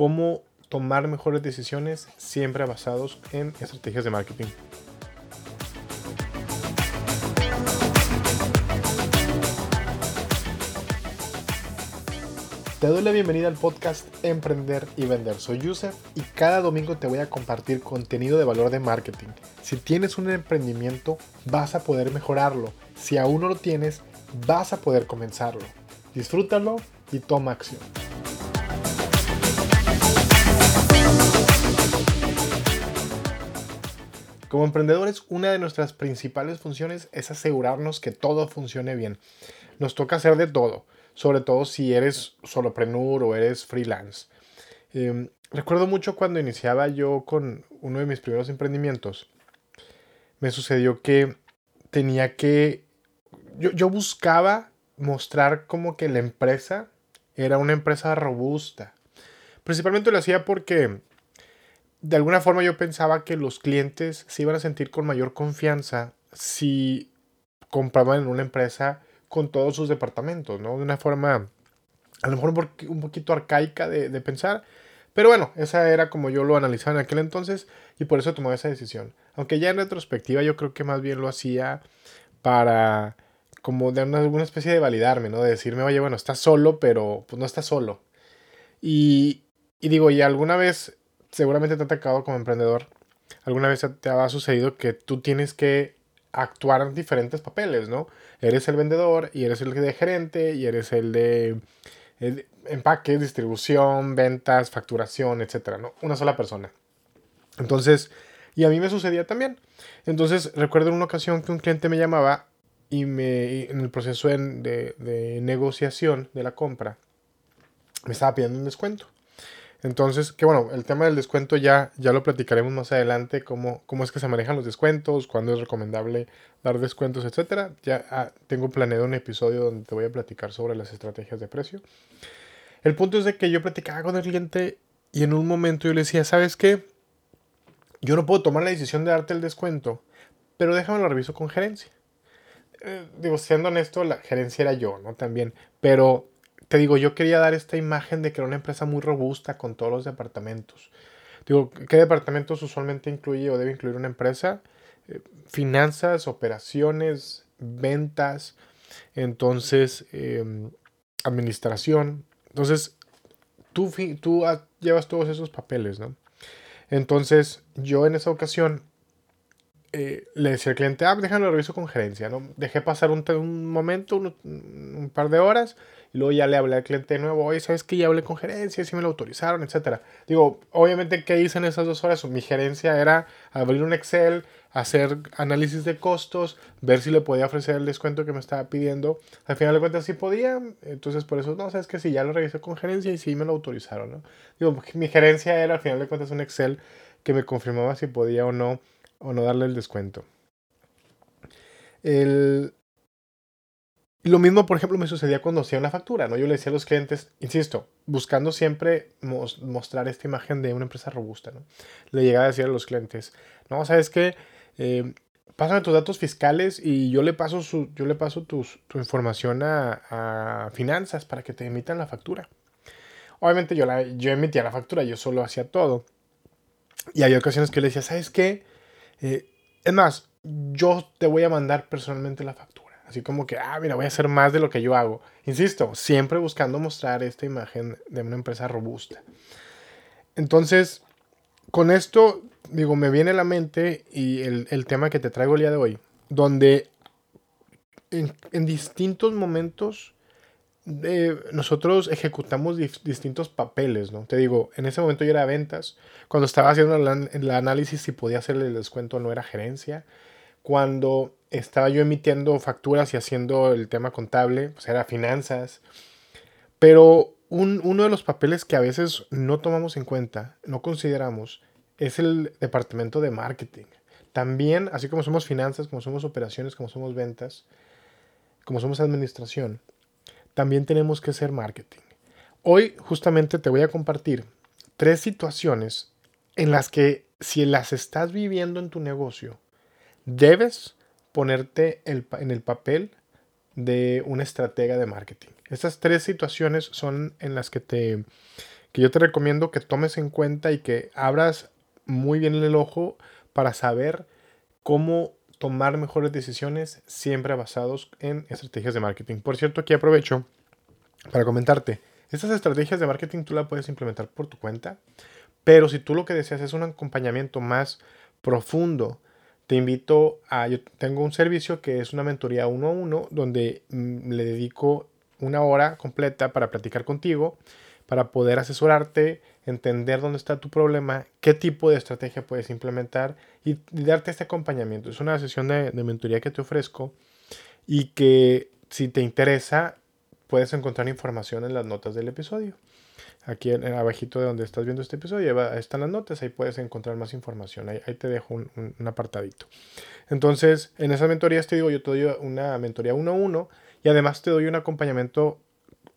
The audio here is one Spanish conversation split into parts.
cómo tomar mejores decisiones siempre basados en estrategias de marketing. Te doy la bienvenida al podcast Emprender y Vender. Soy Yusef y cada domingo te voy a compartir contenido de valor de marketing. Si tienes un emprendimiento, vas a poder mejorarlo. Si aún no lo tienes, vas a poder comenzarlo. Disfrútalo y toma acción. Como emprendedores, una de nuestras principales funciones es asegurarnos que todo funcione bien. Nos toca hacer de todo sobre todo si eres solopreneur o eres freelance. Em, recuerdo mucho cuando iniciaba yo con uno de mis primeros emprendimientos, me sucedió que tenía que, yo, yo buscaba mostrar como que la empresa era una empresa robusta. Principalmente lo hacía porque de alguna forma yo pensaba que los clientes se iban a sentir con mayor confianza si compraban en una empresa con todos sus departamentos, ¿no? De una forma, a lo mejor un poquito arcaica de, pensar, pero bueno, esa era como yo lo analizaba en aquel entonces y por eso tomé esa decisión. Aunque ya en retrospectiva yo creo que más bien lo hacía para como de una, alguna especie de validarme, ¿no? De decirme, oye, bueno, estás solo, pero pues no estás solo. Y, y digo, y alguna vez, seguramente te ha atacado como emprendedor, alguna vez te ha sucedido que tú tienes que actuar en diferentes papeles, ¿no? Eres el vendedor y eres el de gerente y eres el de, empaque, distribución, ventas, facturación, etcétera, ¿no? Una sola persona. Entonces, y a mí me sucedía también. Entonces, recuerdo en una ocasión que un cliente me llamaba y me, en el proceso de, de negociación de la compra, me estaba pidiendo un descuento. Entonces, que bueno, el tema del descuento ya, ya lo platicaremos más adelante, cómo, cómo es que se manejan los descuentos, cuándo es recomendable dar descuentos, etcétera. Ya ah, tengo planeado un episodio donde te voy a platicar sobre las estrategias de precio. El punto es de que yo platicaba con el cliente y en un momento yo le decía, ¿sabes qué? Yo no puedo tomar la decisión de darte el descuento, pero déjame lo reviso con gerencia. Eh, digo, siendo honesto, la gerencia era yo, ¿no? También, pero te digo, yo quería dar esta imagen de que era una empresa muy robusta con todos los departamentos. Digo, ¿qué departamentos usualmente incluye o debe incluir una empresa? Eh, finanzas, operaciones, ventas, entonces em, administración. Entonces, tú, tú llevas todos esos papeles, ¿no? Entonces, yo en esa ocasión eh, le decía al cliente, ah, déjalo reviso con gerencia, ¿no? Dejé pasar un, un momento, un, un, par de horas, y luego ya le hablé al cliente de nuevo, oye, ¿sabes que Ya hablé con gerencia, si me lo autorizaron, etcétera. Digo, obviamente, ¿qué hice en esas dos horas? Mi gerencia era abrir un Excel, hacer análisis de costos, ver si le podía ofrecer el descuento que me estaba pidiendo. Al final de cuentas sí podía, entonces por eso, no, sabes que sí, ya lo revisé con gerencia y sí me lo autorizaron, ¿no? Digo, mi gerencia era al final de cuentas un Excel que me confirmaba si podía o no o no darle el descuento. El... Lo mismo, por ejemplo, me sucedía cuando hacía una factura, ¿no? Yo le decía a los clientes, insisto, buscando siempre mostrar esta imagen de una empresa robusta, ¿no? Le llegaba a decir a los clientes, no, ¿sabes qué? Eh, pásame tus datos fiscales y yo le paso, su, yo le paso tu información a, finanzas para que te emitan la factura. Obviamente yo, la, yo emitía la factura, yo solo hacía todo. Y hay ocasiones que le decía, ¿sabes qué? Eh, es más, yo te voy a mandar personalmente la factura. Así como que, ah, mira, voy a hacer más de lo que yo hago. Insisto, siempre buscando mostrar esta imagen de una empresa robusta. Entonces, con esto, digo, me viene a la mente y el, tema que te traigo el día de hoy, donde en distintos momentos nosotros ejecutamos distintos papeles, ¿no? Te digo, en ese momento yo era ventas. Cuando estaba haciendo el, análisis si podía hacerle el descuento no era gerencia. Cuando estaba yo emitiendo facturas y haciendo el tema contable, pues era finanzas. Pero uno de los papeles que a veces no tomamos en cuenta, no consideramos, es el departamento de marketing. También, así como somos finanzas, como somos operaciones, como somos ventas, como somos administración, también tenemos que hacer marketing. Hoy justamente te voy a compartir tres situaciones en las que si las estás viviendo en tu negocio, debes ponerte en el papel de una estratega de marketing. Estas tres situaciones son en las que te que yo te recomiendo que tomes en cuenta y que abras muy bien el ojo para saber cómo tomar mejores decisiones siempre basados en estrategias de marketing. Por cierto, aquí aprovecho para comentarte, estas estrategias de marketing tú las puedes implementar por tu cuenta, pero si tú lo que deseas es un acompañamiento más profundo, te invito a, yo tengo un servicio que es una mentoría uno a uno, donde mm, le dedico una hora completa para platicar contigo, para poder asesorarte, entender dónde está tu problema, qué tipo de estrategia puedes implementar y, darte este acompañamiento. Es una sesión de, de mentoría que te ofrezco y que si te interesa puedes encontrar información en las notas del episodio aquí en, abajito de donde estás viendo este episodio, ahí están las notas, ahí puedes encontrar más información, ahí, te dejo un, apartadito. Entonces, en esas mentorías te digo, yo te doy una mentoría uno a uno y además te doy un acompañamiento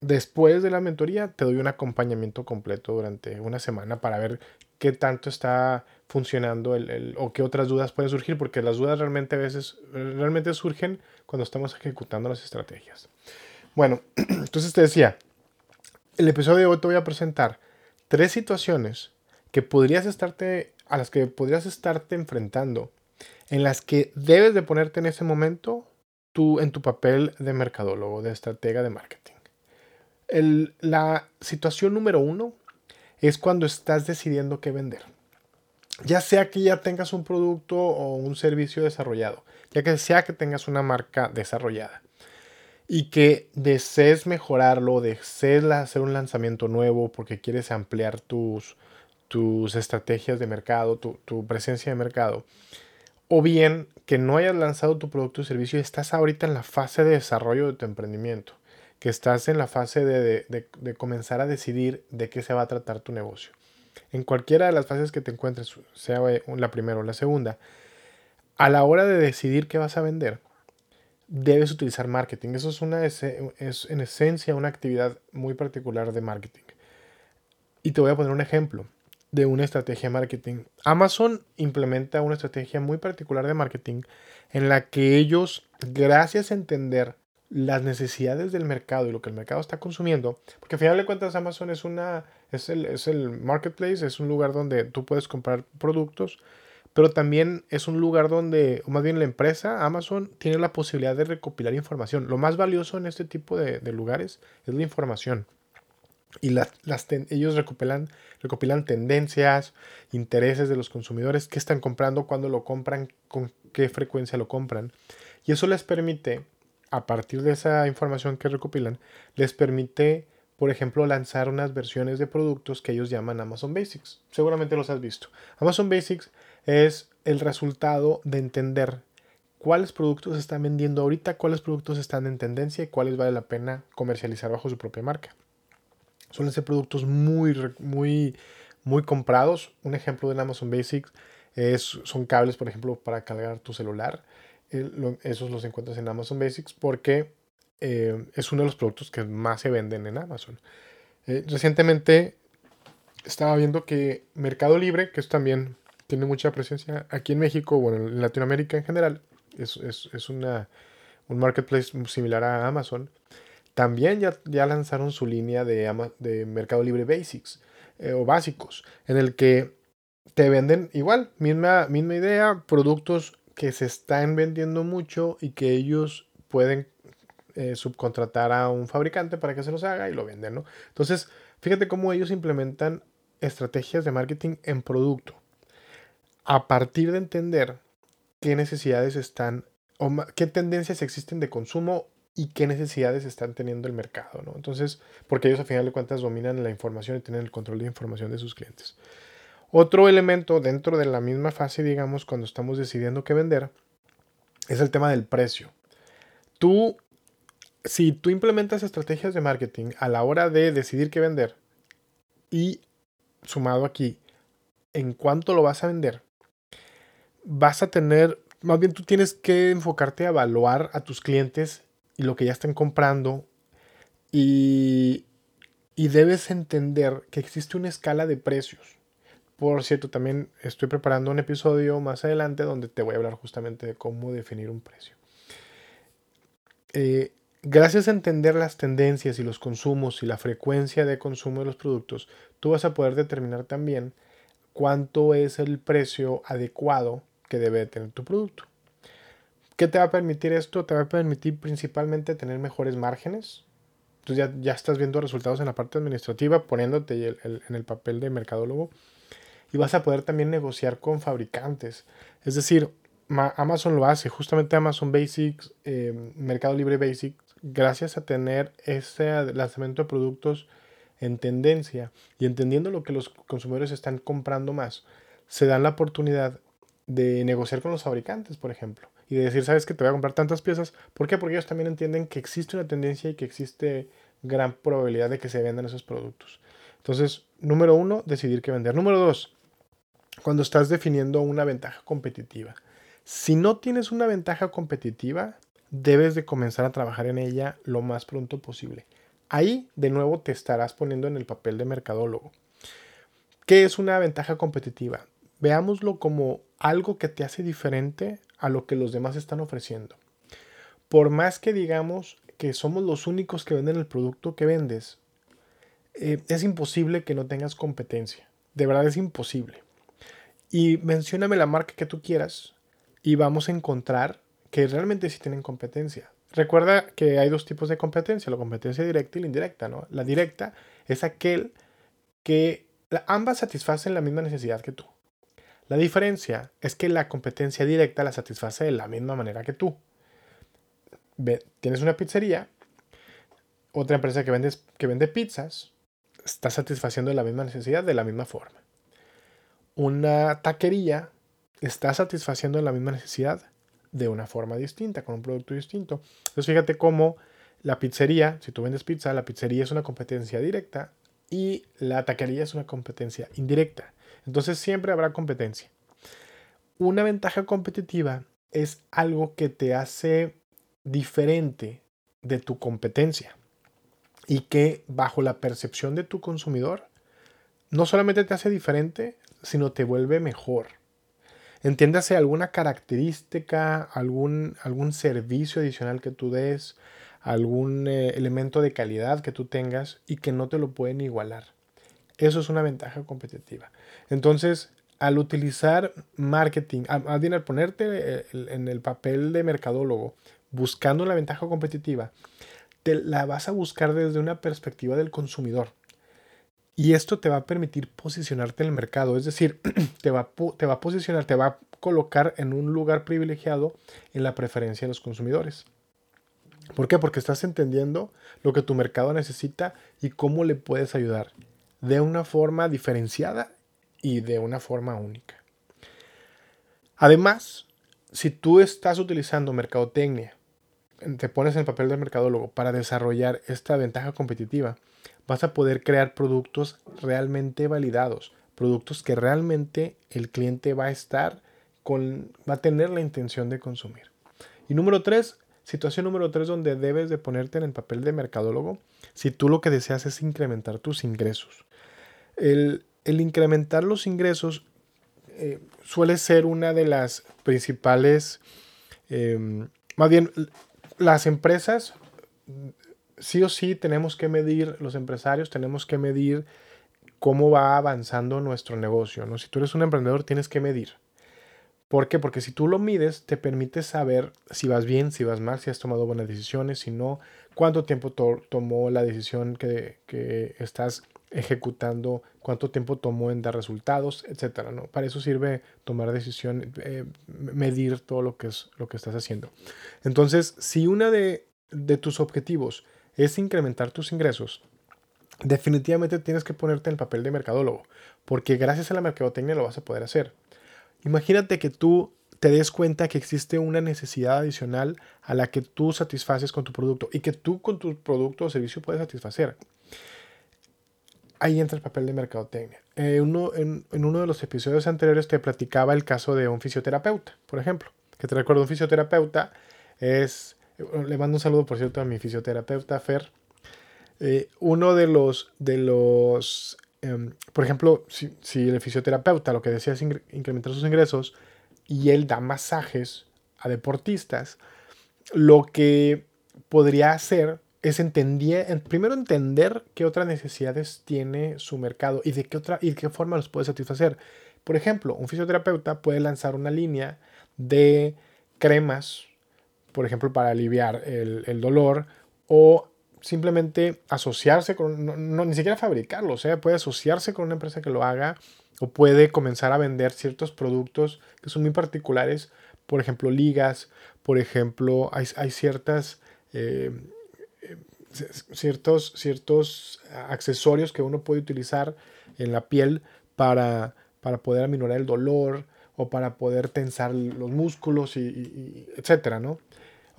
después de la mentoría, te doy un acompañamiento completo durante una semana para ver qué tanto está funcionando el, o qué otras dudas pueden surgir, porque las dudas realmente a veces realmente surgen cuando estamos ejecutando las estrategias. Bueno, entonces te decía, el episodio de hoy te voy a presentar tres situaciones que podrías estarte, a las que podrías estarte enfrentando, en las que debes de ponerte en ese momento tú en tu papel de mercadólogo, de estratega de marketing. La situación número uno es cuando estás decidiendo qué vender. Ya sea que ya tengas un producto o un servicio desarrollado, ya que sea que tengas una marca desarrollada y que desees mejorarlo, desees hacer un lanzamiento nuevo porque quieres ampliar tus, tus estrategias de mercado, tu, tu, presencia de mercado, o bien que no hayas lanzado tu producto o servicio y estás ahorita en la fase de desarrollo de tu emprendimiento, que estás en la fase de, de, de comenzar a decidir de qué se va a tratar tu negocio. En cualquiera de las fases que te encuentres, sea la primera o la segunda, a la hora de decidir qué vas a vender, debes utilizar marketing. Eso es, una, es en esencia una actividad muy particular de marketing. Y te voy a poner un ejemplo de una estrategia de marketing. Amazon implementa una estrategia muy particular de marketing en la que ellos, gracias a entender las necesidades del mercado y lo que el mercado está consumiendo, porque al final de cuentas Amazon es una es el, es el marketplace, es un lugar donde tú puedes comprar productos pero también es un lugar donde, o más bien la empresa, Amazon, tiene la posibilidad de recopilar información. Lo más valioso en este tipo de, lugares es la información. Y las, ellos recopilan, recopilan tendencias, intereses de los consumidores, qué están comprando, cuándo lo compran, con qué frecuencia lo compran. Y eso les permite, a partir de esa información que recopilan, les permite, por ejemplo, lanzar unas versiones de productos que ellos llaman Amazon Basics. Seguramente los has visto. Amazon Basics es el resultado de entender cuáles productos están vendiendo ahorita, cuáles productos están en tendencia y cuáles vale la pena comercializar bajo su propia marca. Suelen ser productos muy, muy, muy comprados. Un ejemplo de Amazon Basics es, son cables, por ejemplo, para cargar tu celular. Esos los encuentras en Amazon Basics porque eh, es uno de los productos que más se venden en Amazon. Eh, recientemente estaba viendo que Mercado Libre, que es también tiene mucha presencia aquí en México, bueno, en Latinoamérica en general. Es, es, una, un marketplace similar a Amazon. También ya, ya lanzaron su línea de, de Mercado Libre Basics eh, o básicos, en el que te venden igual, misma, misma idea, productos que se están vendiendo mucho y que ellos pueden eh, subcontratar a un fabricante para que se los haga y lo venden, ¿no? Entonces, fíjate cómo ellos implementan estrategias de marketing en producto a partir de entender qué necesidades están o qué tendencias existen de consumo y qué necesidades están teniendo el mercado, ¿no? Entonces, porque ellos a final de cuentas dominan la información y tienen el control de información de sus clientes. Otro elemento dentro de la misma fase, digamos, cuando estamos decidiendo qué vender, es el tema del precio. Tú, si tú implementas estrategias de marketing a la hora de decidir qué vender y sumado aquí, en cuánto lo vas a vender, vas a tener, más bien tú tienes que enfocarte a evaluar a tus clientes y lo que ya están comprando y, y debes entender que existe una escala de precios. Por cierto, también estoy preparando un episodio más adelante donde te voy a hablar justamente de cómo definir un precio. Eh, Gracias a entender las tendencias y los consumos y la frecuencia de consumo de los productos, tú vas a poder determinar también cuánto es el precio adecuado que debe tener tu producto. ¿Qué te va a permitir esto? Te va a permitir principalmente tener mejores márgenes. Entonces ya, ya estás viendo resultados en la parte administrativa, poniéndote en el papel de mercadólogo. Y vas a poder también negociar con fabricantes. Es decir, Amazon lo hace, justamente Amazon Basics, eh, Mercado Libre Basics, gracias a tener ese lanzamiento de productos en tendencia y entendiendo lo que los consumidores están comprando más, se dan la oportunidad de negociar con los fabricantes, por ejemplo, y de decir, sabes que te voy a comprar tantas piezas. ¿Por qué? Porque ellos también entienden que existe una tendencia y que existe gran probabilidad de que se vendan esos productos. Entonces, número uno, decidir qué vender. Número dos, cuando estás definiendo una ventaja competitiva. Si no tienes una ventaja competitiva, debes de comenzar a trabajar en ella lo más pronto posible. Ahí, de nuevo, te estarás poniendo en el papel de mercadólogo. ¿Qué es una ventaja competitiva? Veámoslo como algo que te hace diferente a lo que los demás están ofreciendo. Por más que digamos que somos los únicos que venden el producto que vendes, eh, es imposible que no tengas competencia. De verdad es imposible. Y mencióname la marca que tú quieras y vamos a encontrar que realmente sí tienen competencia. Recuerda que hay dos tipos de competencia, la competencia directa y la indirecta, ¿no? La directa es aquel que ambas satisfacen la misma necesidad que tú. La diferencia es que la competencia directa la satisface de la misma manera que tú. tienes una pizzería, otra empresa que, que vende pizzas, está satisfaciendo la misma necesidad de la misma forma. Una taquería está satisfaciendo la misma necesidad de una forma distinta, con un producto distinto. Entonces fíjate cómo la pizzería, si tú vendes pizza, la pizzería es una competencia directa y la taquería es una competencia indirecta. Entonces siempre habrá competencia. Una ventaja competitiva es algo que te hace diferente de tu competencia y que bajo la percepción de tu consumidor no solamente te hace diferente, sino te vuelve mejor. Entiéndase alguna característica, algún, algún servicio adicional que tú des, algún eh, elemento de calidad que tú tengas y que no te lo pueden igualar. Eso es una ventaja competitiva. Entonces, al utilizar marketing, al ponerte eh, en el papel de mercadólogo, buscando la ventaja competitiva, te la vas a buscar desde una perspectiva del consumidor. Y esto te va a permitir posicionarte en el mercado, es decir, te va, te va a posicionar, te va a colocar en un lugar privilegiado en la preferencia de los consumidores. ¿Por qué? Porque estás entendiendo lo que tu mercado necesita y cómo le puedes ayudar de una forma diferenciada y de una forma única. Además, si tú estás utilizando mercadotecnia, te pones en el papel del mercadólogo para desarrollar esta ventaja competitiva, vas a poder crear productos realmente validados, productos que realmente el cliente va a estar con, va a tener la intención de consumir. Y número tres, situación número tres donde debes de ponerte en el papel de mercadólogo si tú lo que deseas es incrementar tus ingresos. El, incrementar los ingresos eh, suele ser una de las principales, em, más bien las empresas sí o sí tenemos que medir, los empresarios tenemos que medir cómo va avanzando nuestro negocio. ¿no? Si tú eres un emprendedor, tienes que medir. ¿Por qué? Porque si tú lo mides, te permite saber si vas bien, si vas mal, si has tomado buenas decisiones, si no, cuánto tiempo tomó la decisión que, que, estás ejecutando, cuánto tiempo tomó en dar resultados, etcétera. ¿no? Para eso sirve tomar decisión, eh, medir todo lo que, es, lo que estás haciendo. Entonces, si una de, de tus objetivos es incrementar tus ingresos, definitivamente tienes que ponerte en el papel de mercadólogo, porque gracias a la mercadotecnia lo vas a poder hacer. Imagínate que tú te des cuenta que existe una necesidad adicional a la que tú satisfaces con tu producto y que tú con tu producto o servicio puedes satisfacer. Ahí entra el papel de mercadotecnia. Eh, en, uno de los episodios anteriores te platicaba el caso de un fisioterapeuta, por ejemplo. Que te recuerdo, un fisioterapeuta es le mando un saludo, por cierto, a mi fisioterapeuta, Fer. Eh, uno de los, de los em, por ejemplo, si, si, el fisioterapeuta lo que desea es incrementar sus ingresos y él da masajes a deportistas, lo que podría hacer es entender, primero entender qué otras necesidades tiene su mercado y de qué otra y de qué forma los puede satisfacer. Por ejemplo, un fisioterapeuta puede lanzar una línea de cremas, por ejemplo, para aliviar el, dolor o simplemente asociarse con, no, ni siquiera fabricarlo, o sea, puede asociarse con una empresa que lo haga o puede comenzar a vender ciertos productos que son muy particulares, por ejemplo, ligas, por ejemplo, hay, ciertas... Eh, ciertos, ciertos accesorios que uno puede utilizar en la piel para, para poder aminorar el dolor o para poder tensar los músculos y, etcétera, ¿no?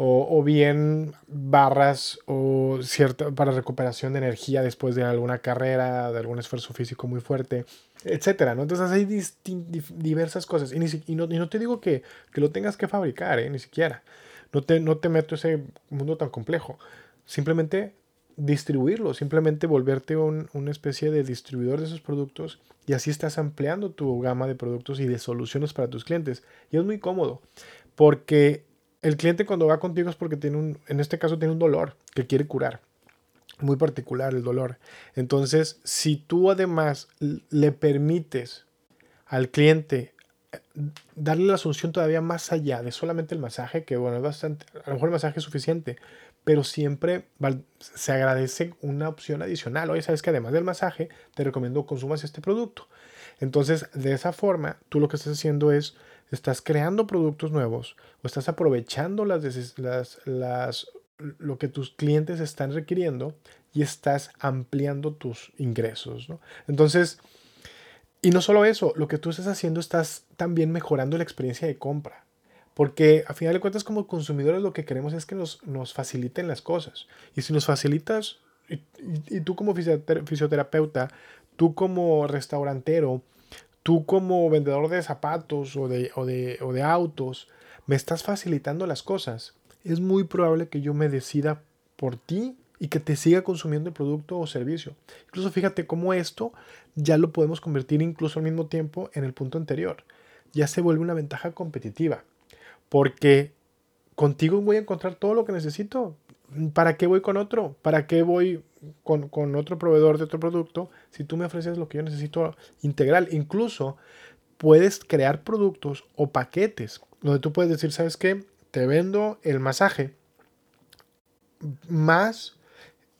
O, bien barras o cierta, para recuperación de energía después de alguna carrera, de algún esfuerzo físico muy fuerte, etcétera, ¿no? Entonces hay diversas cosas. Y, y, no, no, te digo que, que, lo tengas que fabricar, ¿eh? Ni siquiera. No te, no te meto ese mundo tan complejo simplemente distribuirlo, simplemente volverte una especie de distribuidor de esos productos y así estás ampliando tu gama de productos y de soluciones para tus clientes. Y es muy cómodo porque el cliente cuando va contigo es porque tiene un, en este caso tiene un dolor que quiere curar. Muy particular el dolor. Entonces, si tú además le permites al cliente eh, darle la solución todavía más allá de solamente el masaje, que bueno, es bastante, a lo mejor el masaje es suficiente, pero siempre se agradece una opción adicional. Oye, sabes que además del masaje, te recomiendo consumas este producto. Entonces, de esa forma, tú lo que estás haciendo es, estás creando productos nuevos o estás aprovechando las, las, las, lo que tus clientes están requiriendo y estás ampliando tus ingresos. ¿no? Entonces, y no solo eso, lo que tú estás haciendo, estás también mejorando la experiencia de compra. Porque a final de cuentas como consumidores lo que queremos es que nos, nos faciliten las cosas. Y si nos facilitas, y, tú como fisioterapeuta, tú como restaurantero, tú como vendedor de zapatos o de, o de, o de autos, me estás facilitando las cosas, es muy probable que yo me decida por ti y que te siga consumiendo el producto o servicio. Incluso fíjate cómo esto ya lo podemos convertir incluso al mismo tiempo en el punto anterior. Ya se vuelve una ventaja competitiva. Porque contigo voy a encontrar todo lo que necesito. ¿Para qué voy con otro? ¿Para qué voy con, otro proveedor de otro producto si tú me ofreces lo que yo necesito integral? Incluso puedes crear productos o paquetes donde tú puedes decir, ¿sabes qué? Te vendo el masaje más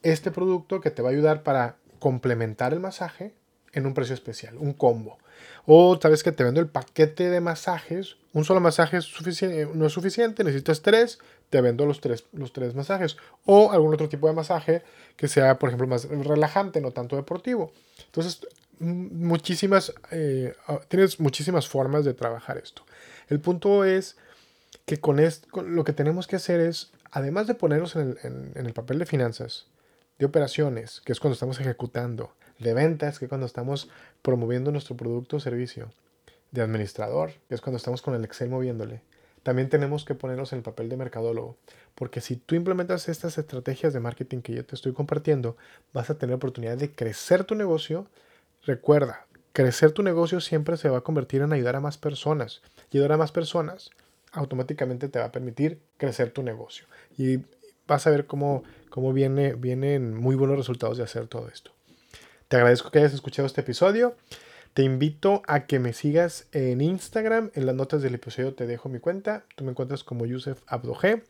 este producto que te va a ayudar para complementar el masaje en un precio especial, un combo. O sabes que te vendo el paquete de masajes. Un solo masaje suficiente, no es suficiente, necesitas tres, te vendo los tres, los tres masajes. O algún otro tipo de masaje que sea, por ejemplo, más relajante, no tanto deportivo. Entonces, muchísimas, eh, ah, tienes muchísimas formas de trabajar esto. El punto es que con, esto, lo que tenemos que hacer es, además de ponernos en el, en el papel de finanzas, de operaciones, que es cuando estamos ejecutando, de ventas, que cuando estamos promoviendo nuestro producto o servicio, de administrador, es cuando estamos con el Excel moviéndole. También tenemos que ponernos en el papel de mercadólogo, porque si tú implementas estas estrategias de marketing que yo te estoy compartiendo, vas a tener oportunidad de crecer tu negocio. Recuerda, crecer tu negocio siempre se va a convertir en ayudar a más personas. Y ayudar a más personas automáticamente te va a permitir crecer tu negocio. Y vas a ver cómo, cómo viene, vienen muy buenos resultados de hacer todo esto. Te agradezco que hayas escuchado este episodio. Te invito a que me sigas en Instagram. En las notas del episodio te dejo mi cuenta. Tú me encuentras como Yusef Abdoge.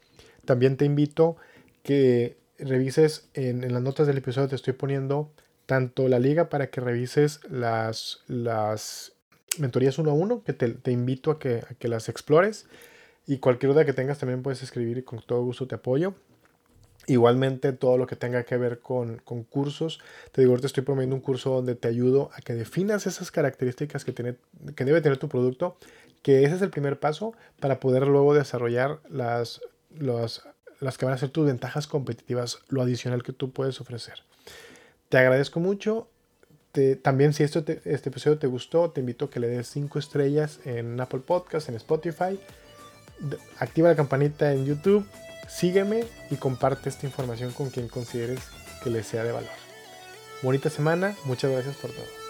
También te invito que revises en, las notas del episodio. Te estoy poniendo tanto la liga para que revises las, las mentorías uno a uno, que te, te invito a que, a que las explores. Y cualquier duda que tengas también puedes escribir y con todo gusto te apoyo. Igualmente todo lo que tenga que ver con, con, cursos. Te digo, ahorita estoy promoviendo un curso donde te ayudo a que definas esas características que, tiene, que debe tener tu producto, que ese es el primer paso para poder luego desarrollar las, las, las que van a ser tus ventajas competitivas, lo adicional que tú puedes ofrecer. Te agradezco mucho. Te, también si esto este episodio te gustó, te invito a que le des 5 estrellas en Apple Podcast, en Spotify. Activa la campanita en YouTube Sígueme y comparte esta información con quien consideres que le sea de valor. Bonita semana, muchas gracias por todo.